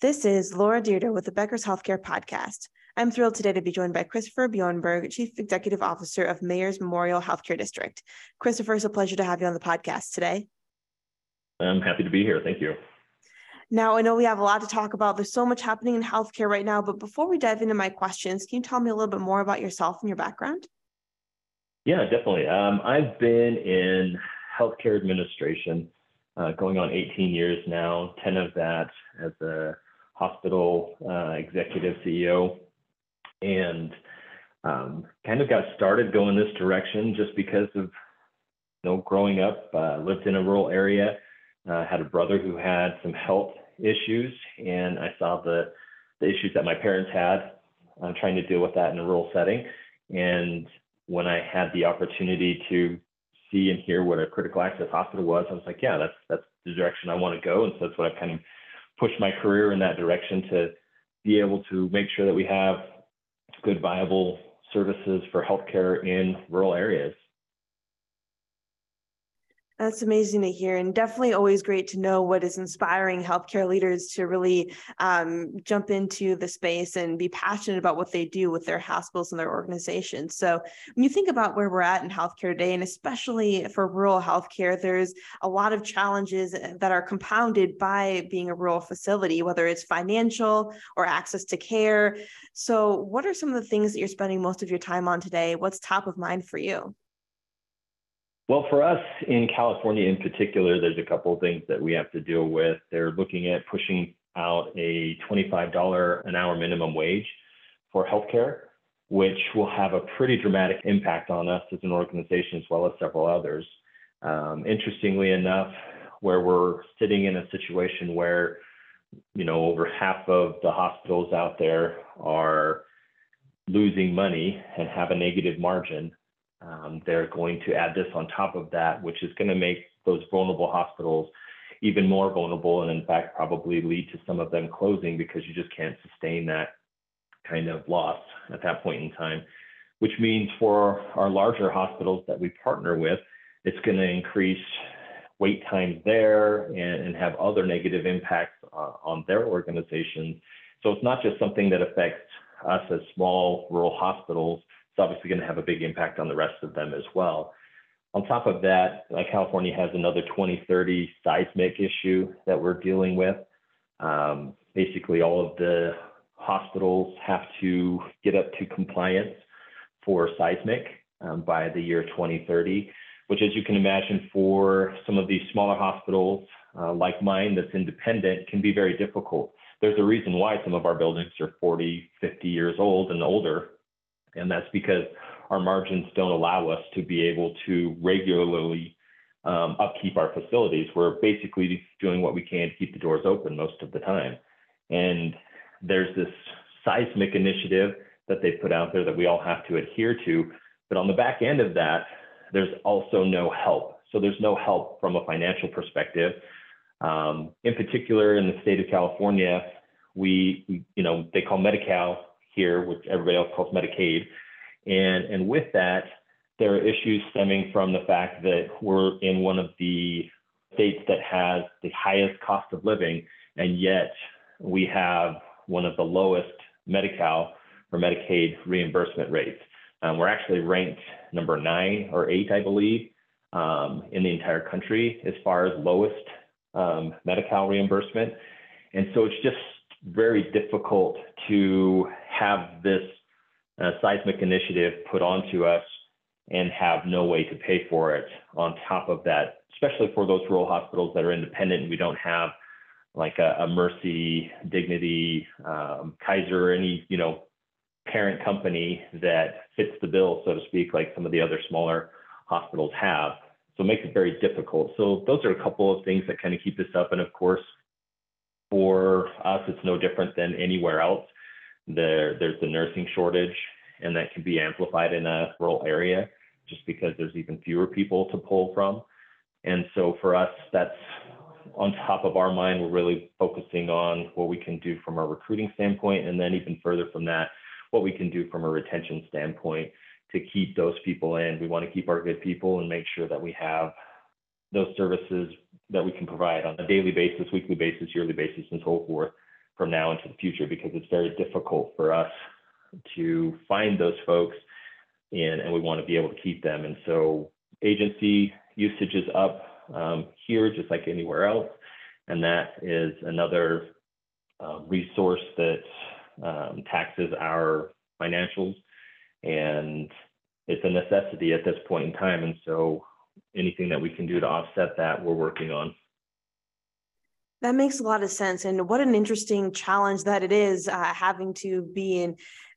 This is Laura Dyrda with the Becker's Healthcare Podcast. I'm thrilled today to be joined by Christopher Bjornberg, Chief Executive Officer of Mayers Memorial Healthcare District. Christopher, it's a pleasure to have you on the podcast today. I'm happy to be here. Thank you. Now, I know we have a lot to talk about. There's so much happening in healthcare right now, but before we dive into my questions, can you tell me a little bit more about yourself and your background? Yeah, definitely. Um, I've been in healthcare administration uh, going on 18 years now, 10 of that as a hospital uh, executive CEO, and um, kind of got started going this direction just because of you know growing up, uh, lived in a rural area, uh, had a brother who had some health issues, and I saw the the issues that my parents had, uh, trying to deal with that in a rural setting, and when I had the opportunity to see and hear what a critical access hospital was, I was like, yeah, that's that's the direction I want to go, and so that's what I've kind of pushed my career in that direction to be able to make sure that we have good, viable services for healthcare in rural areas. That's amazing to hear, and definitely always great to know what is inspiring healthcare leaders to really um, jump into the space and be passionate about what they do with their hospitals and their organizations. So, when you think about where we're at in healthcare today, and especially for rural healthcare, there's a lot of challenges that are compounded by being a rural facility, whether it's financial or access to care. So, what are some of the things that you're spending most of your time on today? What's top of mind for you? Well, for us in California in particular, there's a couple of things that we have to deal with. They're looking at pushing out a $25 an hour minimum wage for healthcare, which will have a pretty dramatic impact on us as an organization as well as several others. Um, interestingly enough, where we're sitting in a situation where you know over half of the hospitals out there are losing money and have a negative margin um, they're going to add this on top of that, which is going to make those vulnerable hospitals even more vulnerable and in fact probably lead to some of them closing because you just can't sustain that kind of loss at that point in time which means for our larger hospitals that we partner with it's going to increase wait times there and, and have other negative impacts uh, on their organizations. So it's not just something that affects us as small rural hospitals it's obviously going to have a big impact on the rest of them as well. On top of that, California has another 2030 seismic issue that we're dealing with. Um, basically, all of the hospitals have to get up to compliance for seismic um, by the year 2030, which, as you can imagine, for some of these smaller hospitals uh, like mine that's independent, can be very difficult. There's a reason why some of our buildings are 40, 50 years old and older and that's because our margins don't allow us to be able to regularly um, upkeep our facilities. We're basically doing what we can to keep the doors open most of the time. And there's this seismic initiative that they put out there that we all have to adhere to. But on the back end of that, there's also no help. So there's no help from a financial perspective. Um, in particular, in the state of California, we, you know, they call Medi-Cal here, which everybody else calls Medicaid. And, and with that, there are issues stemming from the fact that we're in one of the states that has the highest cost of living, and yet we have one of the lowest Medi-Cal or Medicaid reimbursement rates. Um, we're actually ranked number nine or eight, I believe, um, in the entire country as far as lowest um, Medi-Cal reimbursement. And so it's just very difficult to have this uh, seismic initiative put onto us and have no way to pay for it on top of that, especially for those rural hospitals that are independent and we don't have like a, a Mercy, Dignity, um, Kaiser, or any, you know, parent company that fits the bill, so to speak, like some of the other smaller hospitals have. So it makes it very difficult. So those are a couple of things that kind of keep us up. And of course, for us, it's no different than anywhere else. There, there's the nursing shortage, and that can be amplified in a rural area just because there's even fewer people to pull from. And so for us, that's on top of our mind. We're really focusing on what we can do from a recruiting standpoint, and then even further from that, what we can do from a retention standpoint to keep those people in. We want to keep our good people and make sure that we have those services that we can provide on a daily basis, weekly basis, yearly basis, and so forth from now into the future because it's very difficult for us to find those folks and, and we want to be able to keep them. And so agency usage is up um, here just like anywhere else. And that is another uh, resource that um, taxes our financials. And it's a necessity at this point in time. And so anything that we can do to offset that, we're working on. That makes a lot of sense. And what an interesting challenge that it is uh, having to be in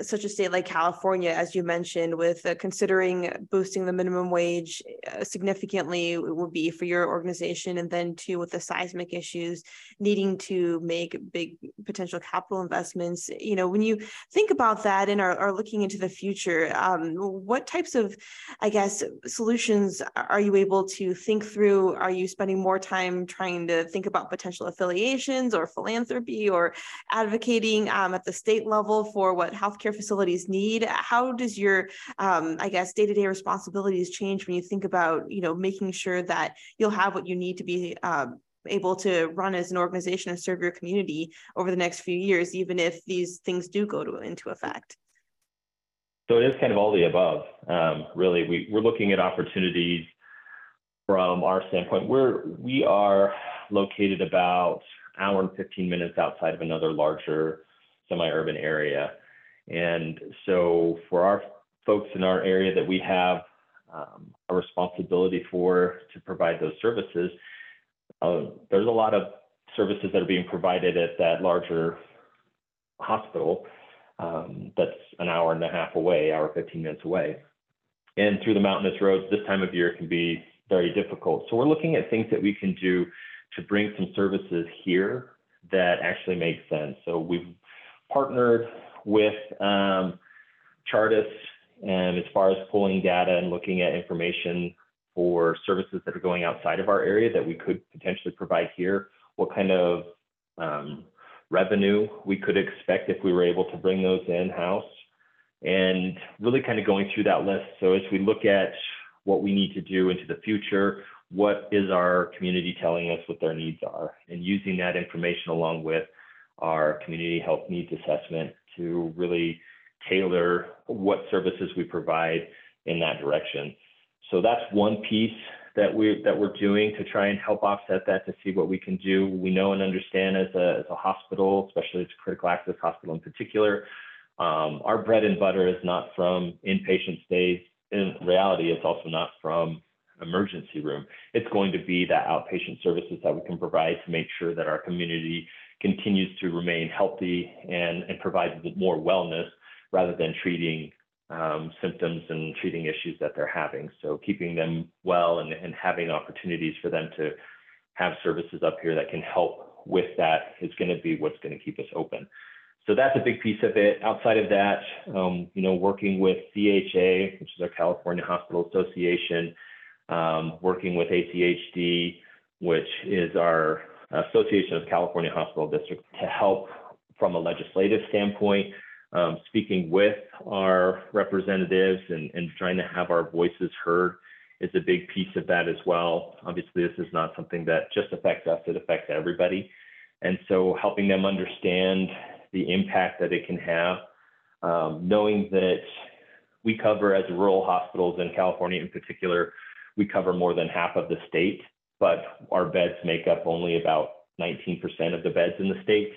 such a state like California, as you mentioned, with uh, considering boosting the minimum wage uh, significantly would be for your organization. And then, too, with the seismic issues, needing to make big potential capital investments. You know, when you think about that and are, are looking into the future, um, what types of, I guess, solutions are you able to think through? Are you spending more time trying to think about potential affiliations or philanthropy or advocating um, at the state level for what health healthcare facilities need? How does your, um, I guess, day-to-day responsibilities change when you think about, you know, making sure that you'll have what you need to be um, able to run as an organization and serve your community over the next few years, even if these things do go to, into effect? So it is kind of all the above. Um, really, we, we're looking at opportunities from our standpoint. We're we are located about hour and 15 minutes outside of another larger semi-urban area. And so for our folks in our area that we have um, a responsibility for to provide those services, uh, there's a lot of services that are being provided at that larger hospital um, that's an hour and a half away, hour 15 minutes away. And through the mountainous roads this time of year can be very difficult. So we're looking at things that we can do to bring some services here that actually make sense. So we've partnered with um, Chartis and as far as pulling data and looking at information for services that are going outside of our area that we could potentially provide here, what kind of um, revenue we could expect if we were able to bring those in-house, and really kind of going through that list. So as we look at what we need to do into the future, what is our community telling us what their needs are, and using that information along with our community health needs assessment to really tailor what services we provide in that direction. So that's one piece that we that we're doing to try and help offset that to see what we can do. We know and understand as a as a hospital, especially as a critical access hospital in particular, um, our bread and butter is not from inpatient stays. In reality, it's also not from emergency room. It's going to be that outpatient services that we can provide to make sure that our community continues to remain healthy and, and provide more wellness rather than treating um, symptoms and treating issues that they're having. So keeping them well and, and having opportunities for them to have services up here that can help with that is going to be what's going to keep us open. So that's a big piece of it. Outside of that, um, you know, working with CHA, which is our California Hospital Association, um, working with ACHD, which is our Association of California Hospital Districts to help from a legislative standpoint, um, speaking with our representatives and, and trying to have our voices heard is a big piece of that as well. Obviously, this is not something that just affects us, it affects everybody. And so helping them understand the impact that it can have, um, knowing that we cover as rural hospitals in California in particular, we cover more than half of the state but our beds make up only about 19% of the beds in the state.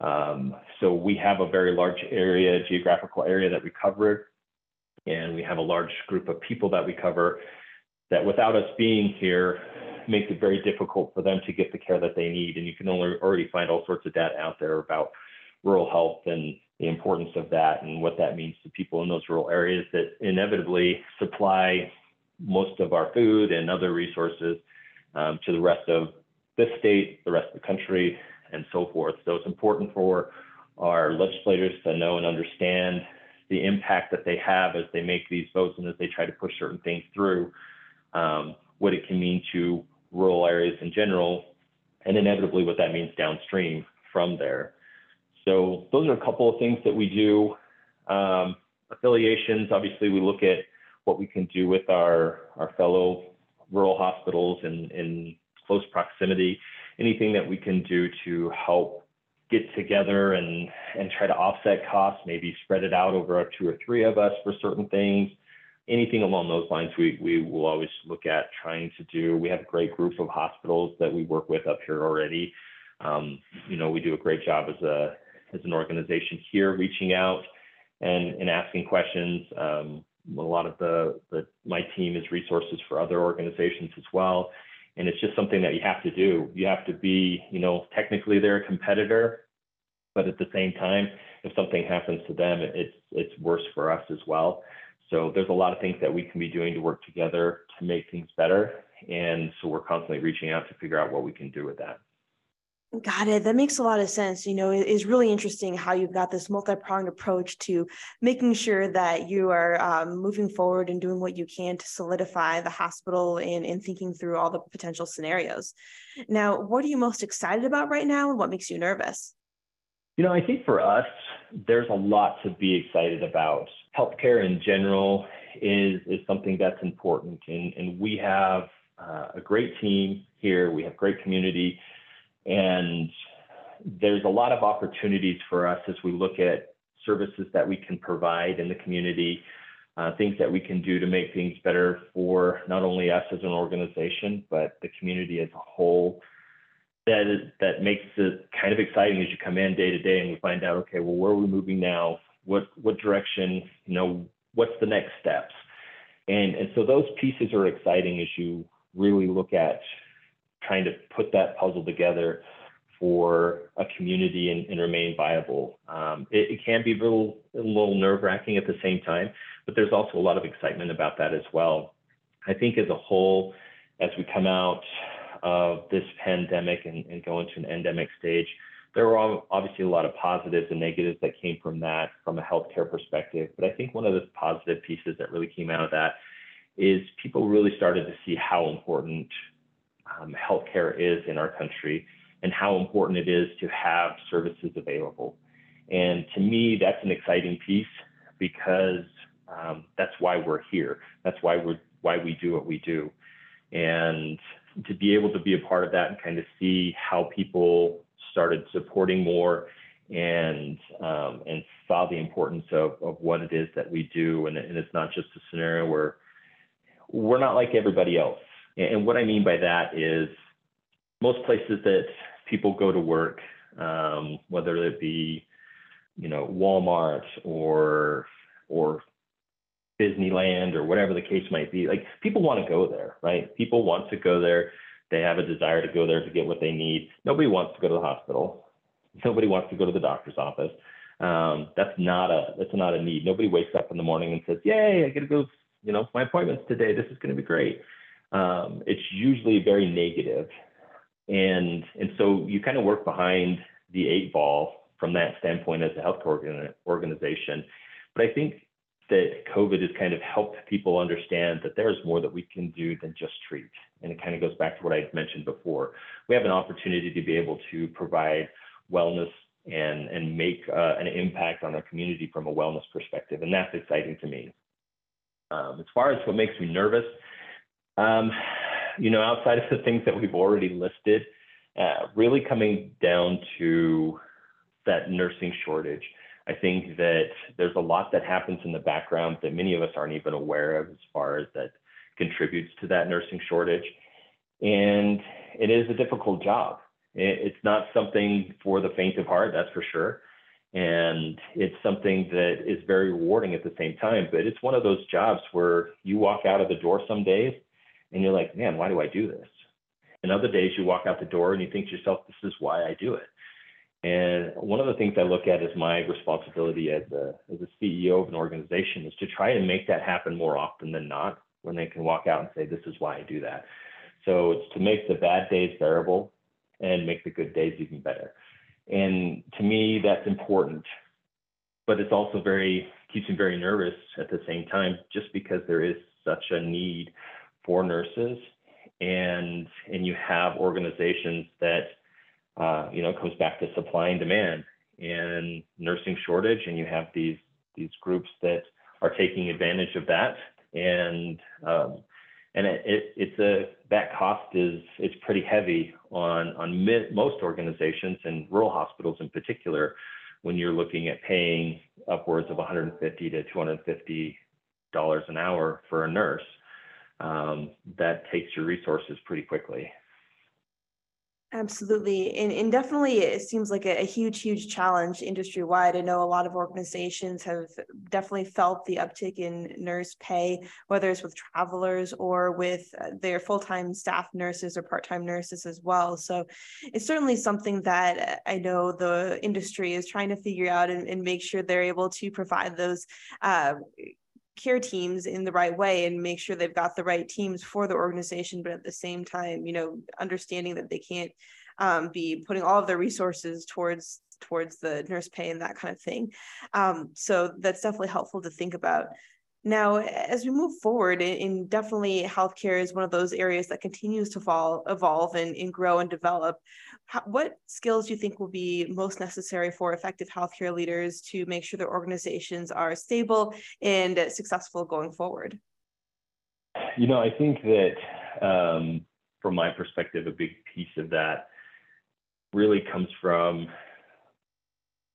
Um, so we have a very large area, geographical area that we cover, and we have a large group of people that we cover that without us being here makes it very difficult for them to get the care that they need. And you can only already find all sorts of data out there about rural health and the importance of that and what that means to people in those rural areas that inevitably supply most of our food and other resources um, to the rest of this state, the rest of the country, and so forth. So it's important for our legislators to know and understand the impact that they have as they make these votes and as they try to push certain things through, um, what it can mean to rural areas in general, and inevitably what that means downstream from there. So those are a couple of things that we do. Um, affiliations, obviously, we look at what we can do with our, our fellow rural hospitals in, in close proximity, anything that we can do to help get together and and try to offset costs, maybe spread it out over two or three of us for certain things. Anything along those lines, we we will always look at trying to do. We have a great group of hospitals that we work with up here already. Um, you know, we do a great job as a as an organization here, reaching out and and asking questions. Um, a lot of the, the my team is resources for other organizations as well and it's just something that you have to do. You have to be, you know, technically they're a competitor, but at the same time, if something happens to them, it's it's worse for us as well. So there's a lot of things that we can be doing to work together to make things better, and so we're constantly reaching out to figure out what we can do with that. Got it. That makes a lot of sense. You know, it is really interesting how you've got this multi-pronged approach to making sure that you are um, moving forward and doing what you can to solidify the hospital and, and thinking through all the potential scenarios. Now, what are you most excited about right now and what makes you nervous? You know, I think for us, there's a lot to be excited about. Healthcare in general is, is something that's important. And, and we have uh, a great team here, we have great community and there's a lot of opportunities for us as we look at services that we can provide in the community, uh, things that we can do to make things better for not only us as an organization, but the community as a whole. That is, that makes it kind of exciting as you come in day to day and you find out, okay, well, where are we moving now? What what direction? You know, what's the next steps? And and so those pieces are exciting as you really look at trying to put that puzzle together for a community and, and remain viable. Um, it, it, can be a little, a little nerve wracking at the same time, but there's also a lot of excitement about that as well. I think as a whole, as we come out of this pandemic and, and go into an endemic stage, there were obviously a lot of positives and negatives that came from that from a healthcare perspective. But I think one of the positive pieces that really came out of that is people really started to see how important um, healthcare is in our country and how important it is to have services available. And to me, that's an exciting piece because um, that's why we're here. That's why we're why we do what we do. And to be able to be a part of that and kind of see how people started supporting more and um, and saw the importance of, of what it is that we do and, and it's not just a scenario where we're not like everybody else and what I mean by that is most places that people go to work, um, whether it be, you know, Walmart or or Disneyland or whatever the case might be, like people want to go there, right? People want to go there. They have a desire to go there to get what they need. Nobody wants to go to the hospital. Nobody wants to go to the doctor's office. Um, that's not a that's not a need. Nobody wakes up in the morning and says, "Yay, I get to go." You know, my appointment's today. This is going to be great um, it's usually very negative. And, and so you kind of work behind the eight ball from that standpoint as a healthcare organization. But I think that COVID has kind of helped people understand that there's more that we can do than just treat. And it kind of goes back to what I mentioned before. We have an opportunity to be able to provide wellness and, and make uh, an impact on our community from a wellness perspective. And that's exciting to me. Um, as far as what makes me nervous, um, you know, outside of the things that we've already listed, uh, really coming down to that nursing shortage. I think that there's a lot that happens in the background that many of us aren't even aware of as far as that contributes to that nursing shortage. And it is a difficult job. It's not something for the faint of heart, that's for sure. And it's something that is very rewarding at the same time. But it's one of those jobs where you walk out of the door some days and you're like, man, why do I do this? And other days you walk out the door and you think to yourself, this is why I do it. And one of the things I look at is my responsibility as a, as a CEO of an organization is to try to make that happen more often than not when they can walk out and say, this is why I do that. So it's to make the bad days bearable and make the good days even better. And to me, that's important, but it's also very, keeps me very nervous at the same time, just because there is such a need for nurses and and you have organizations that uh, you know comes back to supply and demand and nursing shortage and you have these these groups that are taking advantage of that. And um, and it, it, it's a that cost is it's pretty heavy on on most organizations and rural hospitals in particular when you're looking at paying upwards of 150 to 250 dollars an hour for a nurse um, that takes your resources pretty quickly Absolutely. And, and definitely it seems like a, a huge, huge challenge industry wide. I know a lot of organizations have definitely felt the uptick in nurse pay, whether it's with travelers or with uh, their full time staff nurses or part time nurses as well. So it's certainly something that I know the industry is trying to figure out and, and make sure they're able to provide those uh, care teams in the right way and make sure they've got the right teams for the organization but at the same time you know understanding that they can't um, be putting all of their resources towards towards the nurse pay and that kind of thing. Um, so that's definitely helpful to think about now, as we move forward, and definitely healthcare is one of those areas that continues to fall, evolve and, and grow and develop. How, what skills do you think will be most necessary for effective healthcare leaders to make sure their organizations are stable and successful going forward? You know, I think that um, from my perspective, a big piece of that really comes from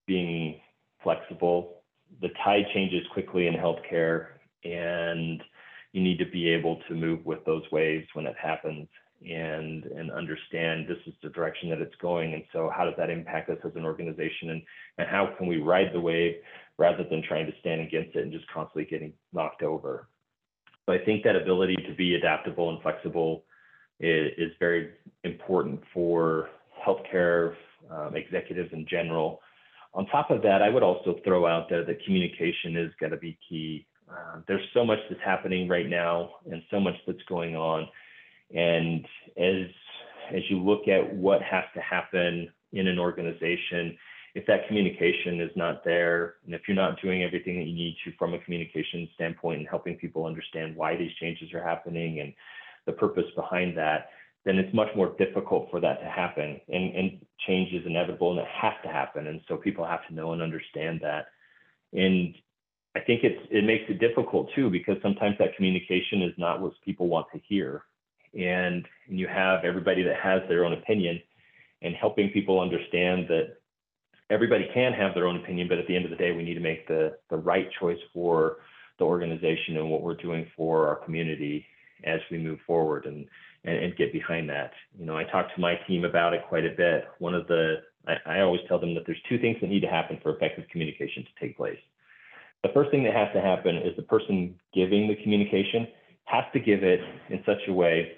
being flexible. The tide changes quickly in healthcare and you need to be able to move with those waves when it happens and and understand this is the direction that it's going. And so how does that impact us as an organization? And and how can we ride the wave rather than trying to stand against it and just constantly getting knocked over? So i think that ability to be adaptable and flexible is, is very important for healthcare um, executives in general. On top of that i would also throw out there that communication is going to be key uh, there's so much that's happening right now and so much that's going on. And as as you look at what has to happen in an organization, if that communication is not there, and if you're not doing everything that you need to from a communication standpoint and helping people understand why these changes are happening and the purpose behind that, then it's much more difficult for that to happen. And, and change is inevitable and it has to happen. And so people have to know and understand that. And I think it's it makes it difficult too because sometimes that communication is not what people want to hear, and, and you have everybody that has their own opinion, and helping people understand that everybody can have their own opinion, but at the end of the day, we need to make the the right choice for the organization and what we're doing for our community as we move forward and and, and get behind that. You know, I talk to my team about it quite a bit. One of the I, I always tell them that there's two things that need to happen for effective communication to take place the first thing that has to happen is the person giving the communication has to give it in such a way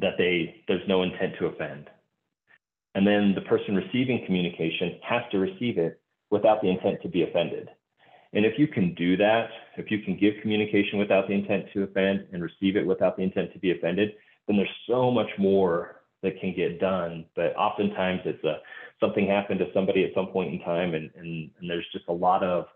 that they there's no intent to offend. And then the person receiving communication has to receive it without the intent to be offended. And if you can do that, if you can give communication without the intent to offend and receive it without the intent to be offended, then there's so much more that can get done. But oftentimes it's a something happened to somebody at some point in time and, and, and there's just a lot of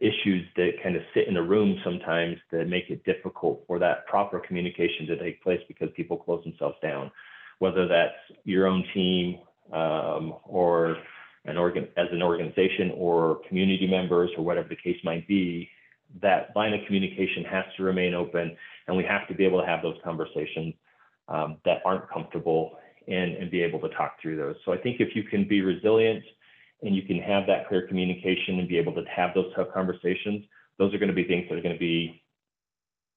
issues that kind of sit in a room sometimes that make it difficult for that proper communication to take place because people close themselves down, whether that's your own team um, or an organ as an organization or community members or whatever the case might be. That line of communication has to remain open, and we have to be able to have those conversations um, that aren't comfortable and, and be able to talk through those. So I think if you can be resilient and you can have that clear communication and be able to have those tough conversations, those are going to be things that are going to be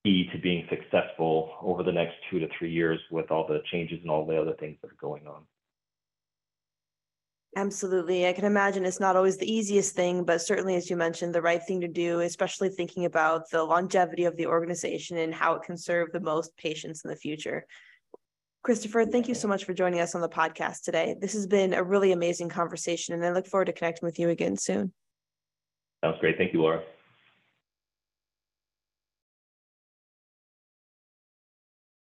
key to being successful over the next two to three years with all the changes and all the other things that are going on. Absolutely. I can imagine it's not always the easiest thing, but certainly, as you mentioned, the right thing to do, especially thinking about the longevity of the organization and how it can serve the most patients in the future. Christopher, thank you so much for joining us on the podcast today. This has been a really amazing conversation, and I look forward to connecting with you again soon. Sounds great. Thank you, Laura.